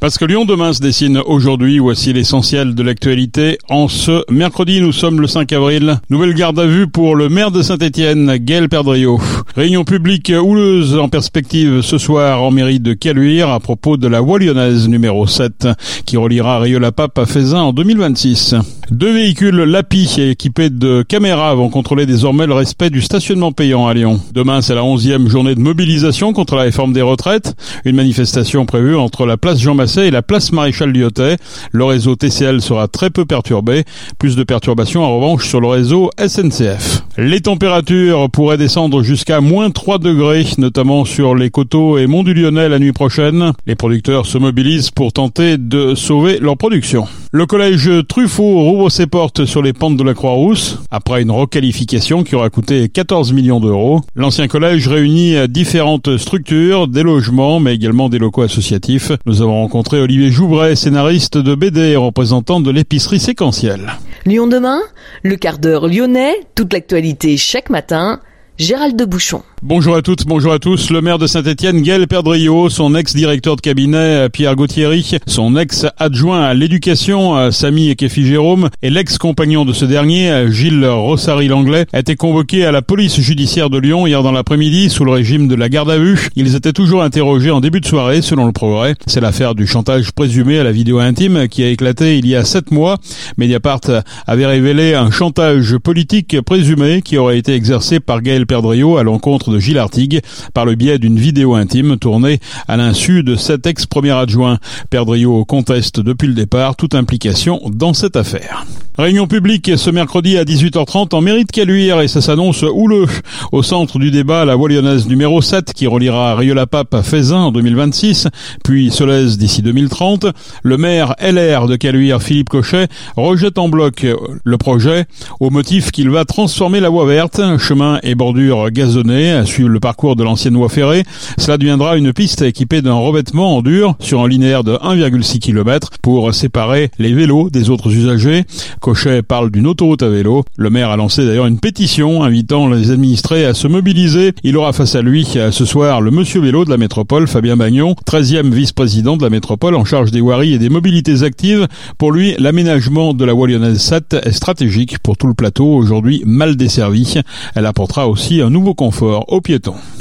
Parce que Lyon demain se dessine aujourd'hui, voici l'essentiel de l'actualité. En ce mercredi, nous sommes le 5 avril. Nouvelle garde à vue pour le maire de Saint-Etienne, Gaël Perdriau. Réunion publique houleuse en perspective ce soir en mairie de Caluire à propos de la voie lyonnaise numéro 7 qui reliera Rieux-la-Pape à Fézin en 2026. Deux véhicules LAPI équipés de caméras vont contrôler désormais le respect du stationnement payant à Lyon. Demain, c'est la onzième journée de mobilisation contre la réforme des retraites. Une manifestation prévue entre la place Jean Massé et la place Maréchal Lyotet. Le réseau TCL sera très peu perturbé. Plus de perturbations en revanche sur le réseau SNCF. Les températures pourraient descendre jusqu'à moins 3 degrés, notamment sur les coteaux et Mont du Lyonnais la nuit prochaine. Les producteurs se mobilisent pour tenter de sauver leur production. Le collège Truffaut rouvre ses portes sur les pentes de la Croix-Rousse après une requalification qui aura coûté 14 millions d'euros. L'ancien collège réunit différentes structures, des logements, mais également des locaux associatifs. Nous avons rencontré Olivier Joubret, scénariste de BD et représentant de l'épicerie séquentielle. Lyon demain, le quart d'heure lyonnais, toute l'actualité chaque matin. Gérald de Bouchon. Bonjour à toutes, bonjour à tous. Le maire de Saint-Etienne, Gaël Perdriau, son ex-directeur de cabinet, Pierre Gauthieri, son ex-adjoint à l'éducation, Samy Kefi Jérôme, et l'ex-compagnon de ce dernier, Gilles Rossary-Langlais, étaient convoqués à la police judiciaire de Lyon hier dans l'après-midi sous le régime de la garde à vue. Ils étaient toujours interrogés en début de soirée, selon le progrès. C'est l'affaire du chantage présumé à la vidéo intime qui a éclaté il y a sept mois. Mediapart avait révélé un chantage politique présumé qui aurait été exercé par Gaël Perdriau à l'encontre de Gilles Artigue par le biais d'une vidéo intime tournée à l'insu de cet ex-premier adjoint. Perdriau conteste depuis le départ toute implication dans cette affaire. Réunion publique ce mercredi à 18h30 en mairie de Caluire et ça s'annonce houleux. Au centre du débat, la voie lyonnaise numéro 7 qui reliera Rieux-la-Pape à Fézin en 2026, puis Solèze d'ici 2030. Le maire LR de Caluire, Philippe Cochet, rejette en bloc le projet au motif qu'il va transformer la voie verte, chemin et bordure gazonnée, à suivre le parcours de l'ancienne voie ferrée. Cela deviendra une piste équipée d'un revêtement en dur sur un linéaire de 1,6 km pour séparer les vélos des autres usagers. Cochet parle d'une autoroute à vélo. Le maire a lancé d'ailleurs une pétition invitant les administrés à se mobiliser. Il aura face à lui ce soir le monsieur vélo de la métropole, Fabien Bagnon, 13e vice-président de la métropole en charge des voiries et des mobilités actives. Pour lui, l'aménagement de la voie lyonnaise 7 est stratégique pour tout le plateau, aujourd'hui mal desservi. Elle apportera aussi un nouveau confort aux.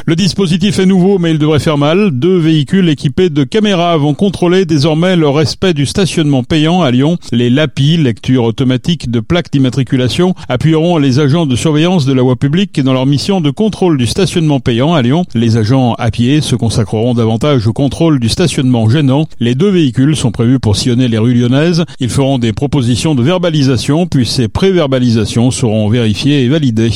Le dispositif est nouveau, mais il devrait faire mal. Deux véhicules équipés de caméras vont contrôler désormais le respect du stationnement payant à Lyon. Les LAPI, lecture automatique de plaques d'immatriculation appuieront les agents de surveillance de la voie publique dans leur mission de contrôle du stationnement payant à Lyon. Les agents à pied se consacreront davantage au contrôle du stationnement gênant. Les deux véhicules sont prévus pour sillonner les rues lyonnaises. Ils feront des propositions de verbalisation, puis ces préverbalisations seront vérifiées et validées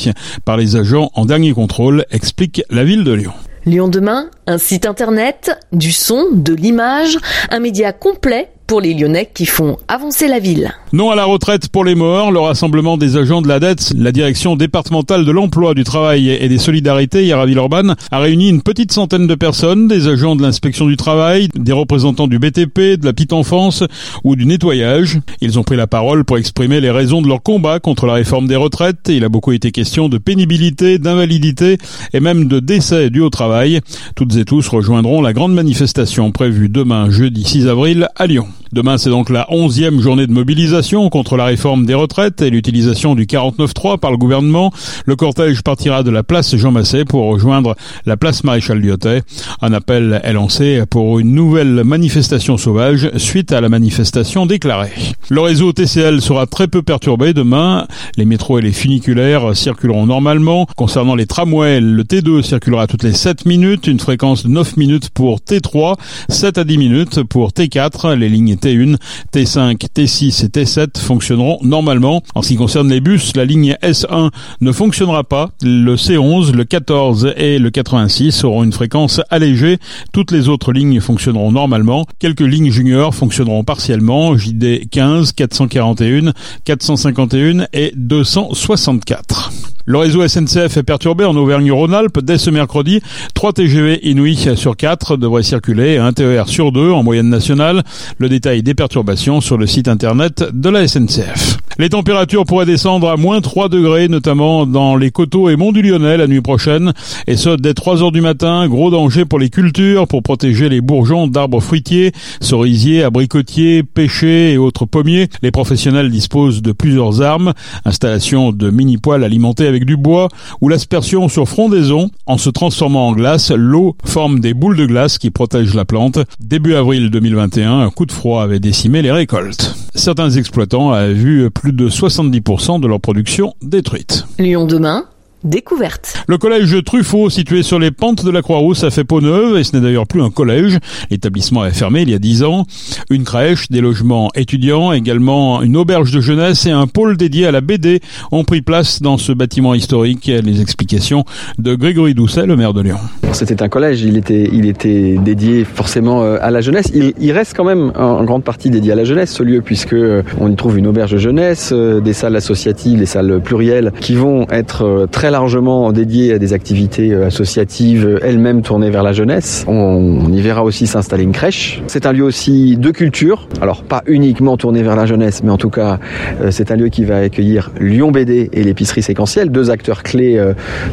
par les agents en dernier contrôle, explique la ville de Lyon. Lyon demain, un site internet, du son, de l'image, un média complet pour les Lyonnais qui font avancer la ville. Non à la retraite pour les morts, le rassemblement des agents de la dette, la direction départementale de l'emploi, du travail et des solidarités hier à Villeurbanne a réuni une petite centaine de personnes, des agents de l'inspection du travail, des représentants du BTP, de la petite enfance ou du nettoyage. Ils ont pris la parole pour exprimer les raisons de leur combat contre la réforme des retraites. Il a beaucoup été question de pénibilité, d'invalidité et même de décès dû au travail. Toutes et tous rejoindront la grande manifestation prévue demain jeudi 6 avril à Lyon. Demain, c'est donc la onzième journée de mobilisation contre la réforme des retraites et l'utilisation du 49.3 par le gouvernement. Le cortège partira de la place Jean Massé pour rejoindre la place Maréchal Lyotet. Un appel est lancé pour une nouvelle manifestation sauvage suite à la manifestation déclarée. Le réseau TCL sera très peu perturbé demain. Les métros et les funiculaires circuleront normalement. Concernant les tramways, le T2 circulera toutes les 7 minutes, une fréquence de 9 minutes pour T3, 7 à 10 minutes pour T4. Les lignes T1, T5, T6 et T7 fonctionneront normalement. En ce qui concerne les bus, la ligne S1 ne fonctionnera pas. Le C11, le 14 et le 86 auront une fréquence allégée. Toutes les autres lignes fonctionneront normalement. Quelques lignes juniors fonctionneront partiellement. JD 15, 441, 451 et 264. Le réseau SNCF est perturbé en Auvergne-Rhône-Alpes dès ce mercredi. 3 TGV Inouï sur 4 devraient circuler un TER sur 2 en moyenne nationale. Le détail des perturbations sur le site internet de la SNCF. Les températures pourraient descendre à moins 3 degrés, notamment dans les coteaux et monts du Lyonnais la nuit prochaine. Et ce, dès 3 heures du matin, gros danger pour les cultures, pour protéger les bourgeons d'arbres fruitiers, cerisiers, abricotiers, pêchers et autres pommiers. Les professionnels disposent de plusieurs armes, installation de mini-poêles alimentés avec du bois ou l'aspersion sur frondaison. En se transformant en glace, l'eau forme des boules de glace qui protègent la plante. Début avril 2021, un coup de froid avait décimé les récoltes. Certains exploitants avaient vu plus de 70% de leur production détruite. Lyon demain découverte. Le collège Truffaut, situé sur les pentes de la Croix-Rousse, a fait peau neuve et ce n'est d'ailleurs plus un collège. L'établissement est fermé il y a dix ans. Une crèche, des logements étudiants, également une auberge de jeunesse et un pôle dédié à la BD ont pris place dans ce bâtiment historique. Les explications de Grégory Doucet, le maire de Lyon. C'était un collège, il était, il était dédié forcément euh, à la jeunesse. Il, il reste quand même en grande partie dédié à la jeunesse, ce lieu, puisque euh, on y trouve une auberge de jeunesse, euh, des salles associatives, des salles plurielles, qui vont être très largement dédié à des activités euh, associatives euh, elles-mêmes tournées vers la jeunesse. On, y verra aussi s'installer une crèche. C'est un lieu aussi de culture. Alors pas uniquement tourné vers la jeunesse, mais en tout cas euh, c'est un lieu qui va accueillir Lyon BD et l'épicerie séquentielle, deux acteurs clés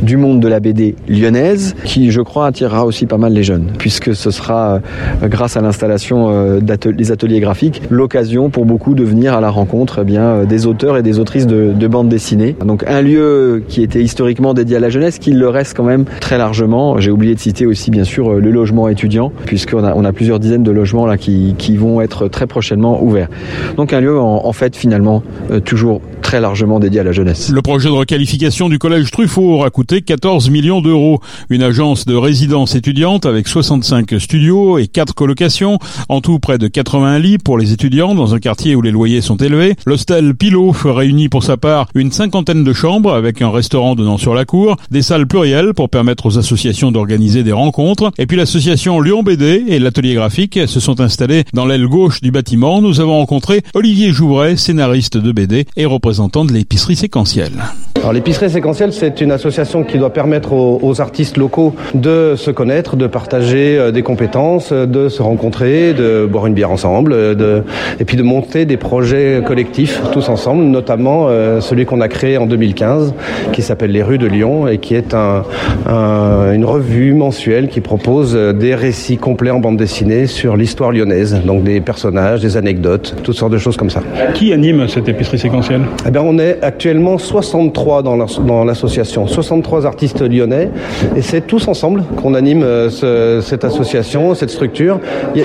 du monde de la BD lyonnaise, qui je crois attirera aussi pas mal les jeunes, puisque ce sera grâce à l'installation des ateliers graphiques l'occasion pour beaucoup de venir à la rencontre eh des auteurs et des autrices de, de bandes dessinées. Donc un lieu qui était historique dédié à la jeunesse, qu'il le reste quand même très largement. J'ai oublié de citer aussi bien sûr le logement étudiant, puisqu'on a, plusieurs dizaines de logements là qui, vont être très prochainement ouverts. Donc un lieu en, en fait finalement euh, toujours très largement dédié à la jeunesse. Le projet de requalification du collège Truffaut aura coûté 14 millions d'euros. Une agence de résidence étudiante avec 65 studios et 4 colocations, en tout près de 80 lits pour les étudiants dans un quartier où les loyers sont élevés. L'hostel Pilot réunit pour sa part une cinquantaine de chambres avec un restaurant donnant sur la cour, des salles plurielles pour permettre aux associations d'organiser des rencontres, et puis l'association Lyon BD et l'atelier graphique se sont installés dans l'aile gauche du bâtiment. Nous avons rencontré Olivier Jouvray, scénariste de BD et représentant de l'épicerie séquentielle. Alors l'épicerie séquentielle, c'est une association qui doit permettre aux, artistes locaux de se connaître, de partager euh, des compétences, de se rencontrer, de boire une bière ensemble, de, et puis de monter des projets collectifs tous ensemble, notamment euh, celui qu'on a créé en 2015, qui s'appelle Les rues de Lyon et qui est un, une revue mensuelle qui propose des récits complets en bande dessinée sur l'histoire lyonnaise, donc des personnages, des anecdotes, toutes sortes de choses comme ça. Qui anime cette épicerie séquentielle? Eh on est actuellement 63 dans l'association, 63 artistes lyonnais, et c'est tous ensemble qu'on anime euh, ce, cette association, cette structure.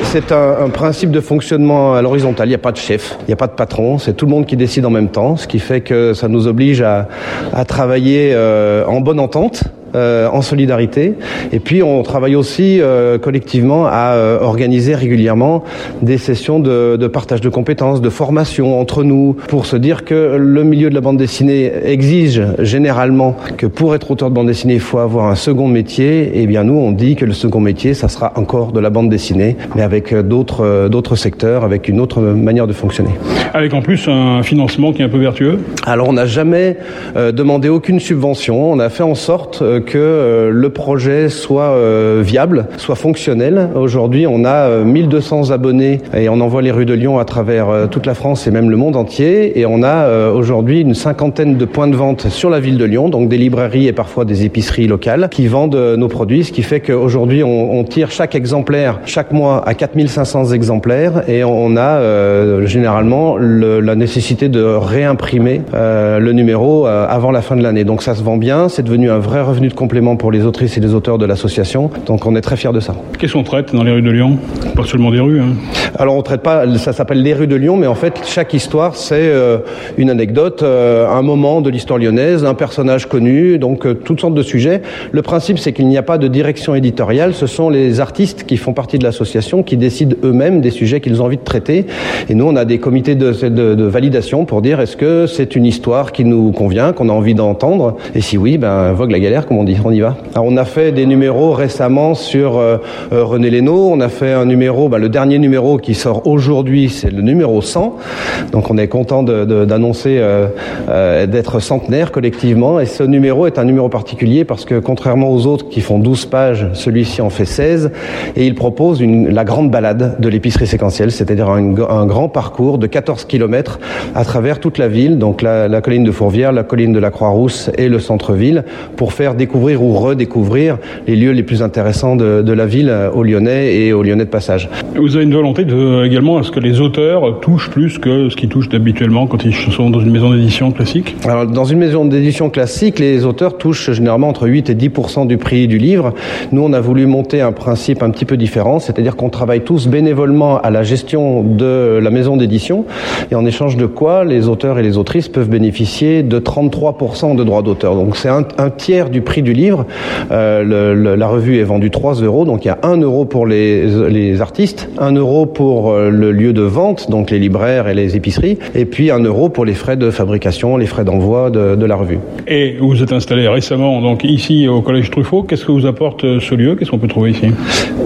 C'est un, principe de fonctionnement à l'horizontale. Il n'y a pas de chef, il n'y a pas de patron, c'est tout le monde qui décide en même temps, ce qui fait que ça nous oblige à, à travailler euh, en bonne entente euh, en solidarité. Et puis on travaille aussi euh, collectivement à euh, organiser régulièrement des sessions de, de, partage de compétences, de formation entre nous, pour se dire que le milieu de la bande dessinée exige généralement que pour être auteur de bande dessinée, il faut avoir un second métier. Et eh bien nous, on dit que le second métier, ça sera encore de la bande dessinée, mais avec d'autres d'autres secteurs, avec une autre manière de fonctionner. Avec en plus un financement qui est un peu vertueux? Alors on n'a jamais demandé aucune subvention. On a fait en sorte que euh, le projet soit euh, viable, soit fonctionnel. Aujourd'hui, on a 1200 euh, abonnés et on envoie les rues de Lyon à travers toute la France et même le monde entier. Et on a aujourd'hui une cinquantaine de points de vente sur la ville de Lyon, donc des librairies et parfois des épiceries locales qui vendent nos produits, ce qui fait qu'aujourd'hui, on, tire chaque exemplaire chaque mois à 4500 exemplaires et on a généralement le, la nécessité de réimprimer le numéro avant la fin de l'année. Donc ça se vend bien, c'est devenu un vrai revenu de complément pour les autrices et les auteurs de l'association. Donc on est très fiers de ça. Qu'est-ce qu'on traite dans les rues de Lyon? Pas seulement des rues. Hein. Alors on traite pas, ça s'appelle les rues de Lyon, mais en fait chaque histoire c'est euh, une anecdote, euh, un moment de l'histoire lyonnaise, un personnage connu, donc euh, toutes sortes de sujets. Le principe c'est qu'il n'y a pas de direction éditoriale, ce sont les artistes qui font partie de l'association qui décident eux-mêmes des sujets qu'ils ont envie de traiter. Et nous on a des comités de, de, de validation pour dire est-ce que c'est une histoire qui nous convient, qu'on a envie d'entendre, et si oui, ben vogue la galère comme on on y va. On a fait des numéros récemment sur euh, euh, René Lénaud. On a fait un numéro, bah, le dernier numéro qui sort aujourd'hui, c'est le numéro 100. Donc on est content d'annoncer euh, d'être centenaire collectivement. Et ce numéro est un numéro particulier parce que contrairement aux autres qui font 12 pages, celui-ci en fait 16. Et il propose la grande balade de l'épicerie séquentielle, c'est-à-dire un, un, grand parcours de 14 km à travers toute la ville, donc la, la colline de Fourvière, la colline de la Croix-Rousse et le centre-ville, pour faire découvrir ou redécouvrir les lieux les plus intéressants de, de, la ville euh, aux Lyonnais et aux Lyonnais de passage. Vous avez une volonté de, également à ce que les auteurs touchent plus que ce qu'ils touchent habituellement quand ils sont dans une maison d'édition classique? Alors, dans une maison d'édition classique, les auteurs touchent généralement entre 8 et 10 du prix du livre. Nous, on a voulu monter un principe un petit peu différent, c'est-à-dire qu'on travaille tous bénévolement à la gestion de la maison d'édition et en échange de quoi les auteurs et les autrices peuvent bénéficier de 33 de droits d'auteur. Donc c'est un, un, tiers du prix du livre. Euh, le, le, la revue est vendue 3 euros, donc il y a 1 euro pour les, les artistes, 1 euro pour euh, le lieu de vente, donc les libraires et les épiceries, et puis 1 euro pour les frais de fabrication, les frais d'envoi de, de, la revue. Et vous êtes installé récemment donc ici au Collège Truffaut. Qu'est-ce que vous apporte euh, ce lieu? Qu'est-ce qu'on peut trouver ici?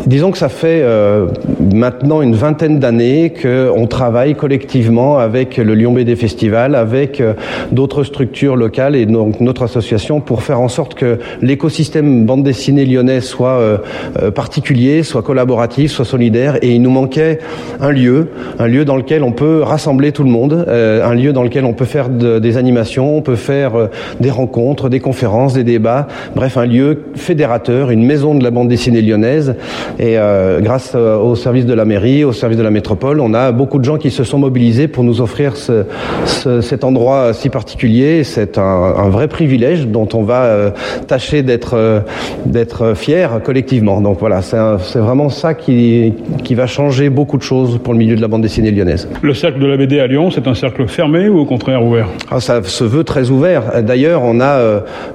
Disons que ça fait euh, maintenant une vingtaine d'années qu'on travaille collectivement avec le Lyon BD Festival, avec euh, d'autres structures locales et donc notre association pour faire en sorte que l'écosystème bande dessinée lyonnais soit euh, euh, particulier, soit collaboratif, soit solidaire. Et il nous manquait un lieu, un lieu dans lequel on peut rassembler tout le monde, euh, un lieu dans lequel on peut faire de, des animations, on peut faire des rencontres, des conférences, des débats. Bref, un lieu fédérateur, une maison de la bande dessinée lyonnaise. Et grâce au service de la mairie, au service de la métropole, on a beaucoup de gens qui se sont mobilisés pour nous offrir ce, ce, cet endroit si particulier. C'est un, vrai privilège dont on va tâcher d'être euh, d'être fier collectivement. Donc voilà, c'est vraiment ça qui, qui va changer beaucoup de choses pour le milieu de la bande dessinée lyonnaise. Le cercle de la BD à Lyon, c'est un cercle fermé ou au contraire ouvert? Ah, Ça se veut très ouvert. D'ailleurs, on a,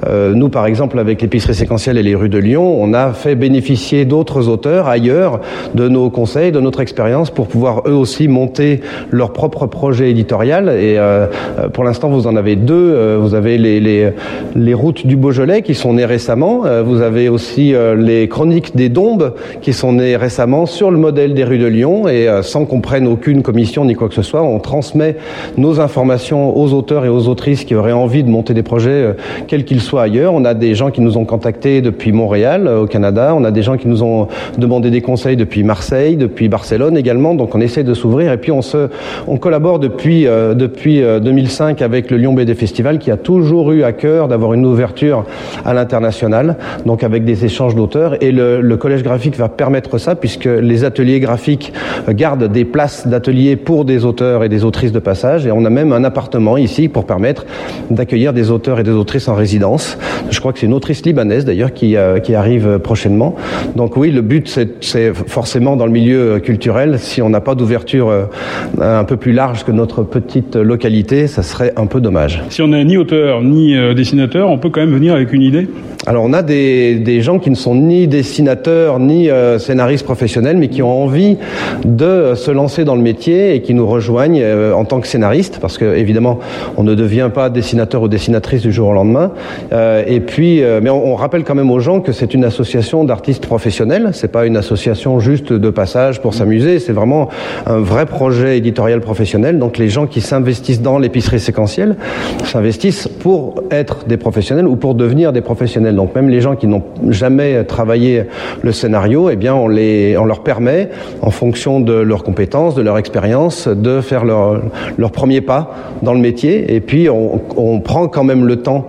euh, nous par exemple, avec l'épicerie séquentielle et les rues de Lyon, on a fait bénéficier d'autres auteurs ailleurs de nos conseils, de notre expérience pour pouvoir eux aussi monter leur propre projet éditorial. Et euh, pour l'instant, vous en avez deux. Vous avez les, les, les routes du Beaujolais qui sont nées récemment. Vous avez aussi les chroniques des Dombes qui sont nées récemment sur le modèle des rues de Lyon et sans qu'on prenne aucune commission ni quoi que ce soit, on transmet nos informations aux auteurs et aux autrices qui auraient envie de monter des projets, quels qu'ils soient ailleurs. On a des gens qui nous ont contactés depuis Montréal, au Canada. On a des gens qui nous ont demandé des conseils depuis Marseille, depuis Barcelone également. Donc on essaie de s'ouvrir et puis on se, on collabore depuis euh, depuis 2005 avec le Lyon BD Festival qui a toujours eu à cœur d'avoir une ouverture l'international, donc avec des échanges d'auteurs et le, collège graphique va permettre ça puisque les ateliers graphiques gardent des places d'ateliers pour des auteurs et des autrices de passage et on a même un appartement ici pour permettre d'accueillir des auteurs et des autrices en résidence. Je crois que c'est une autrice libanaise d'ailleurs qui, euh, arrive prochainement. Donc oui, le but c'est forcément dans le milieu culturel, si on n'a pas d'ouverture euh, un peu plus large que notre petite localité, ça serait un peu dommage. Si on n'est ni auteur ni euh, dessinateur, on peut quand même venir avec une idée alors on a des, gens qui ne sont ni dessinateurs ni euh, scénaristes professionnels, mais qui ont envie de se lancer dans le métier et qui nous rejoignent euh, en tant que scénaristes, parce que évidemment on ne devient pas dessinateur ou dessinatrice du jour au lendemain. Euh, et puis, mais on, on, rappelle quand même aux gens que c'est une association d'artistes professionnels. C'est pas une association juste de passage pour s'amuser. C'est vraiment un vrai projet éditorial professionnel. Donc les gens qui s'investissent dans l'épicerie séquentielle s'investissent pour être des professionnels ou pour devenir des professionnels. Donc même les gens qui n'ont jamais travaillé le scénario, eh bien on, les, on leur permet, en fonction de leurs compétences, de leur expérience, de faire leur, leur premier pas dans le métier. Et puis on, prend quand même le temps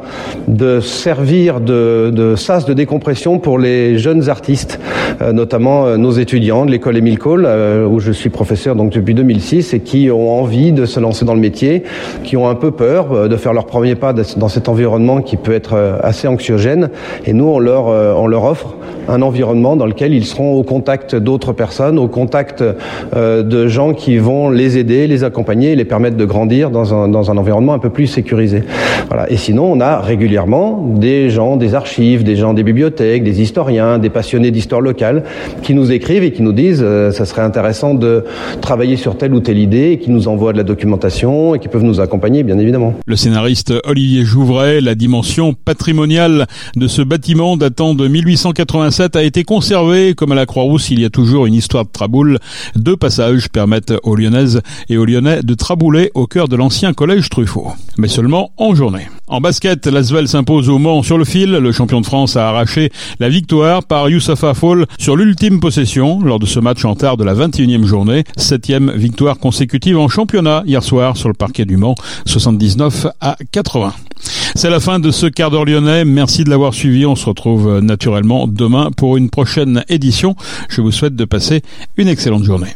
de servir de, de sas de décompression pour les jeunes artistes, euh, notamment euh, nos étudiants de l'école Émile Cole, euh, où je suis professeur donc depuis 2006, et qui ont envie de se lancer dans le métier, qui ont un peu peur de faire leur premier pas dans cet environnement qui peut être assez et nous on leur euh, on leur offre un environnement dans lequel ils seront au contact d'autres personnes, au contact euh, de gens qui vont les aider, les accompagner, les permettre de grandir dans un dans un environnement un peu plus sécurisé. Voilà. Et sinon on a régulièrement des gens des archives, des gens des bibliothèques, des historiens, des passionnés d'histoire locale qui nous écrivent et qui nous disent euh, ça serait intéressant de travailler sur telle ou telle idée et qui nous envoient de la documentation et qui peuvent nous accompagner bien évidemment. Le scénariste Olivier Jouvray, la dimension patrimoniale de ce bâtiment datant de 1887 a été conservé. Comme à la Croix-Rousse, il y a toujours une histoire de traboule. Deux passages permettent aux Lyonnaises et aux Lyonnais de trabouler au cœur de l'ancien collège Truffaut. Mais seulement en journée. En basket, l'Asvel s'impose au Mans sur le fil. Le champion de France a arraché la victoire par Youssafa Fall sur l'ultime possession lors de ce match en tard de la 21e journée. Septième victoire consécutive en championnat hier soir sur le parquet du Mans, 79 à 80. C'est la fin de ce quart d'heure lyonnais. Merci de l'avoir suivi. On se retrouve naturellement demain pour une prochaine édition. Je vous souhaite de passer une excellente journée.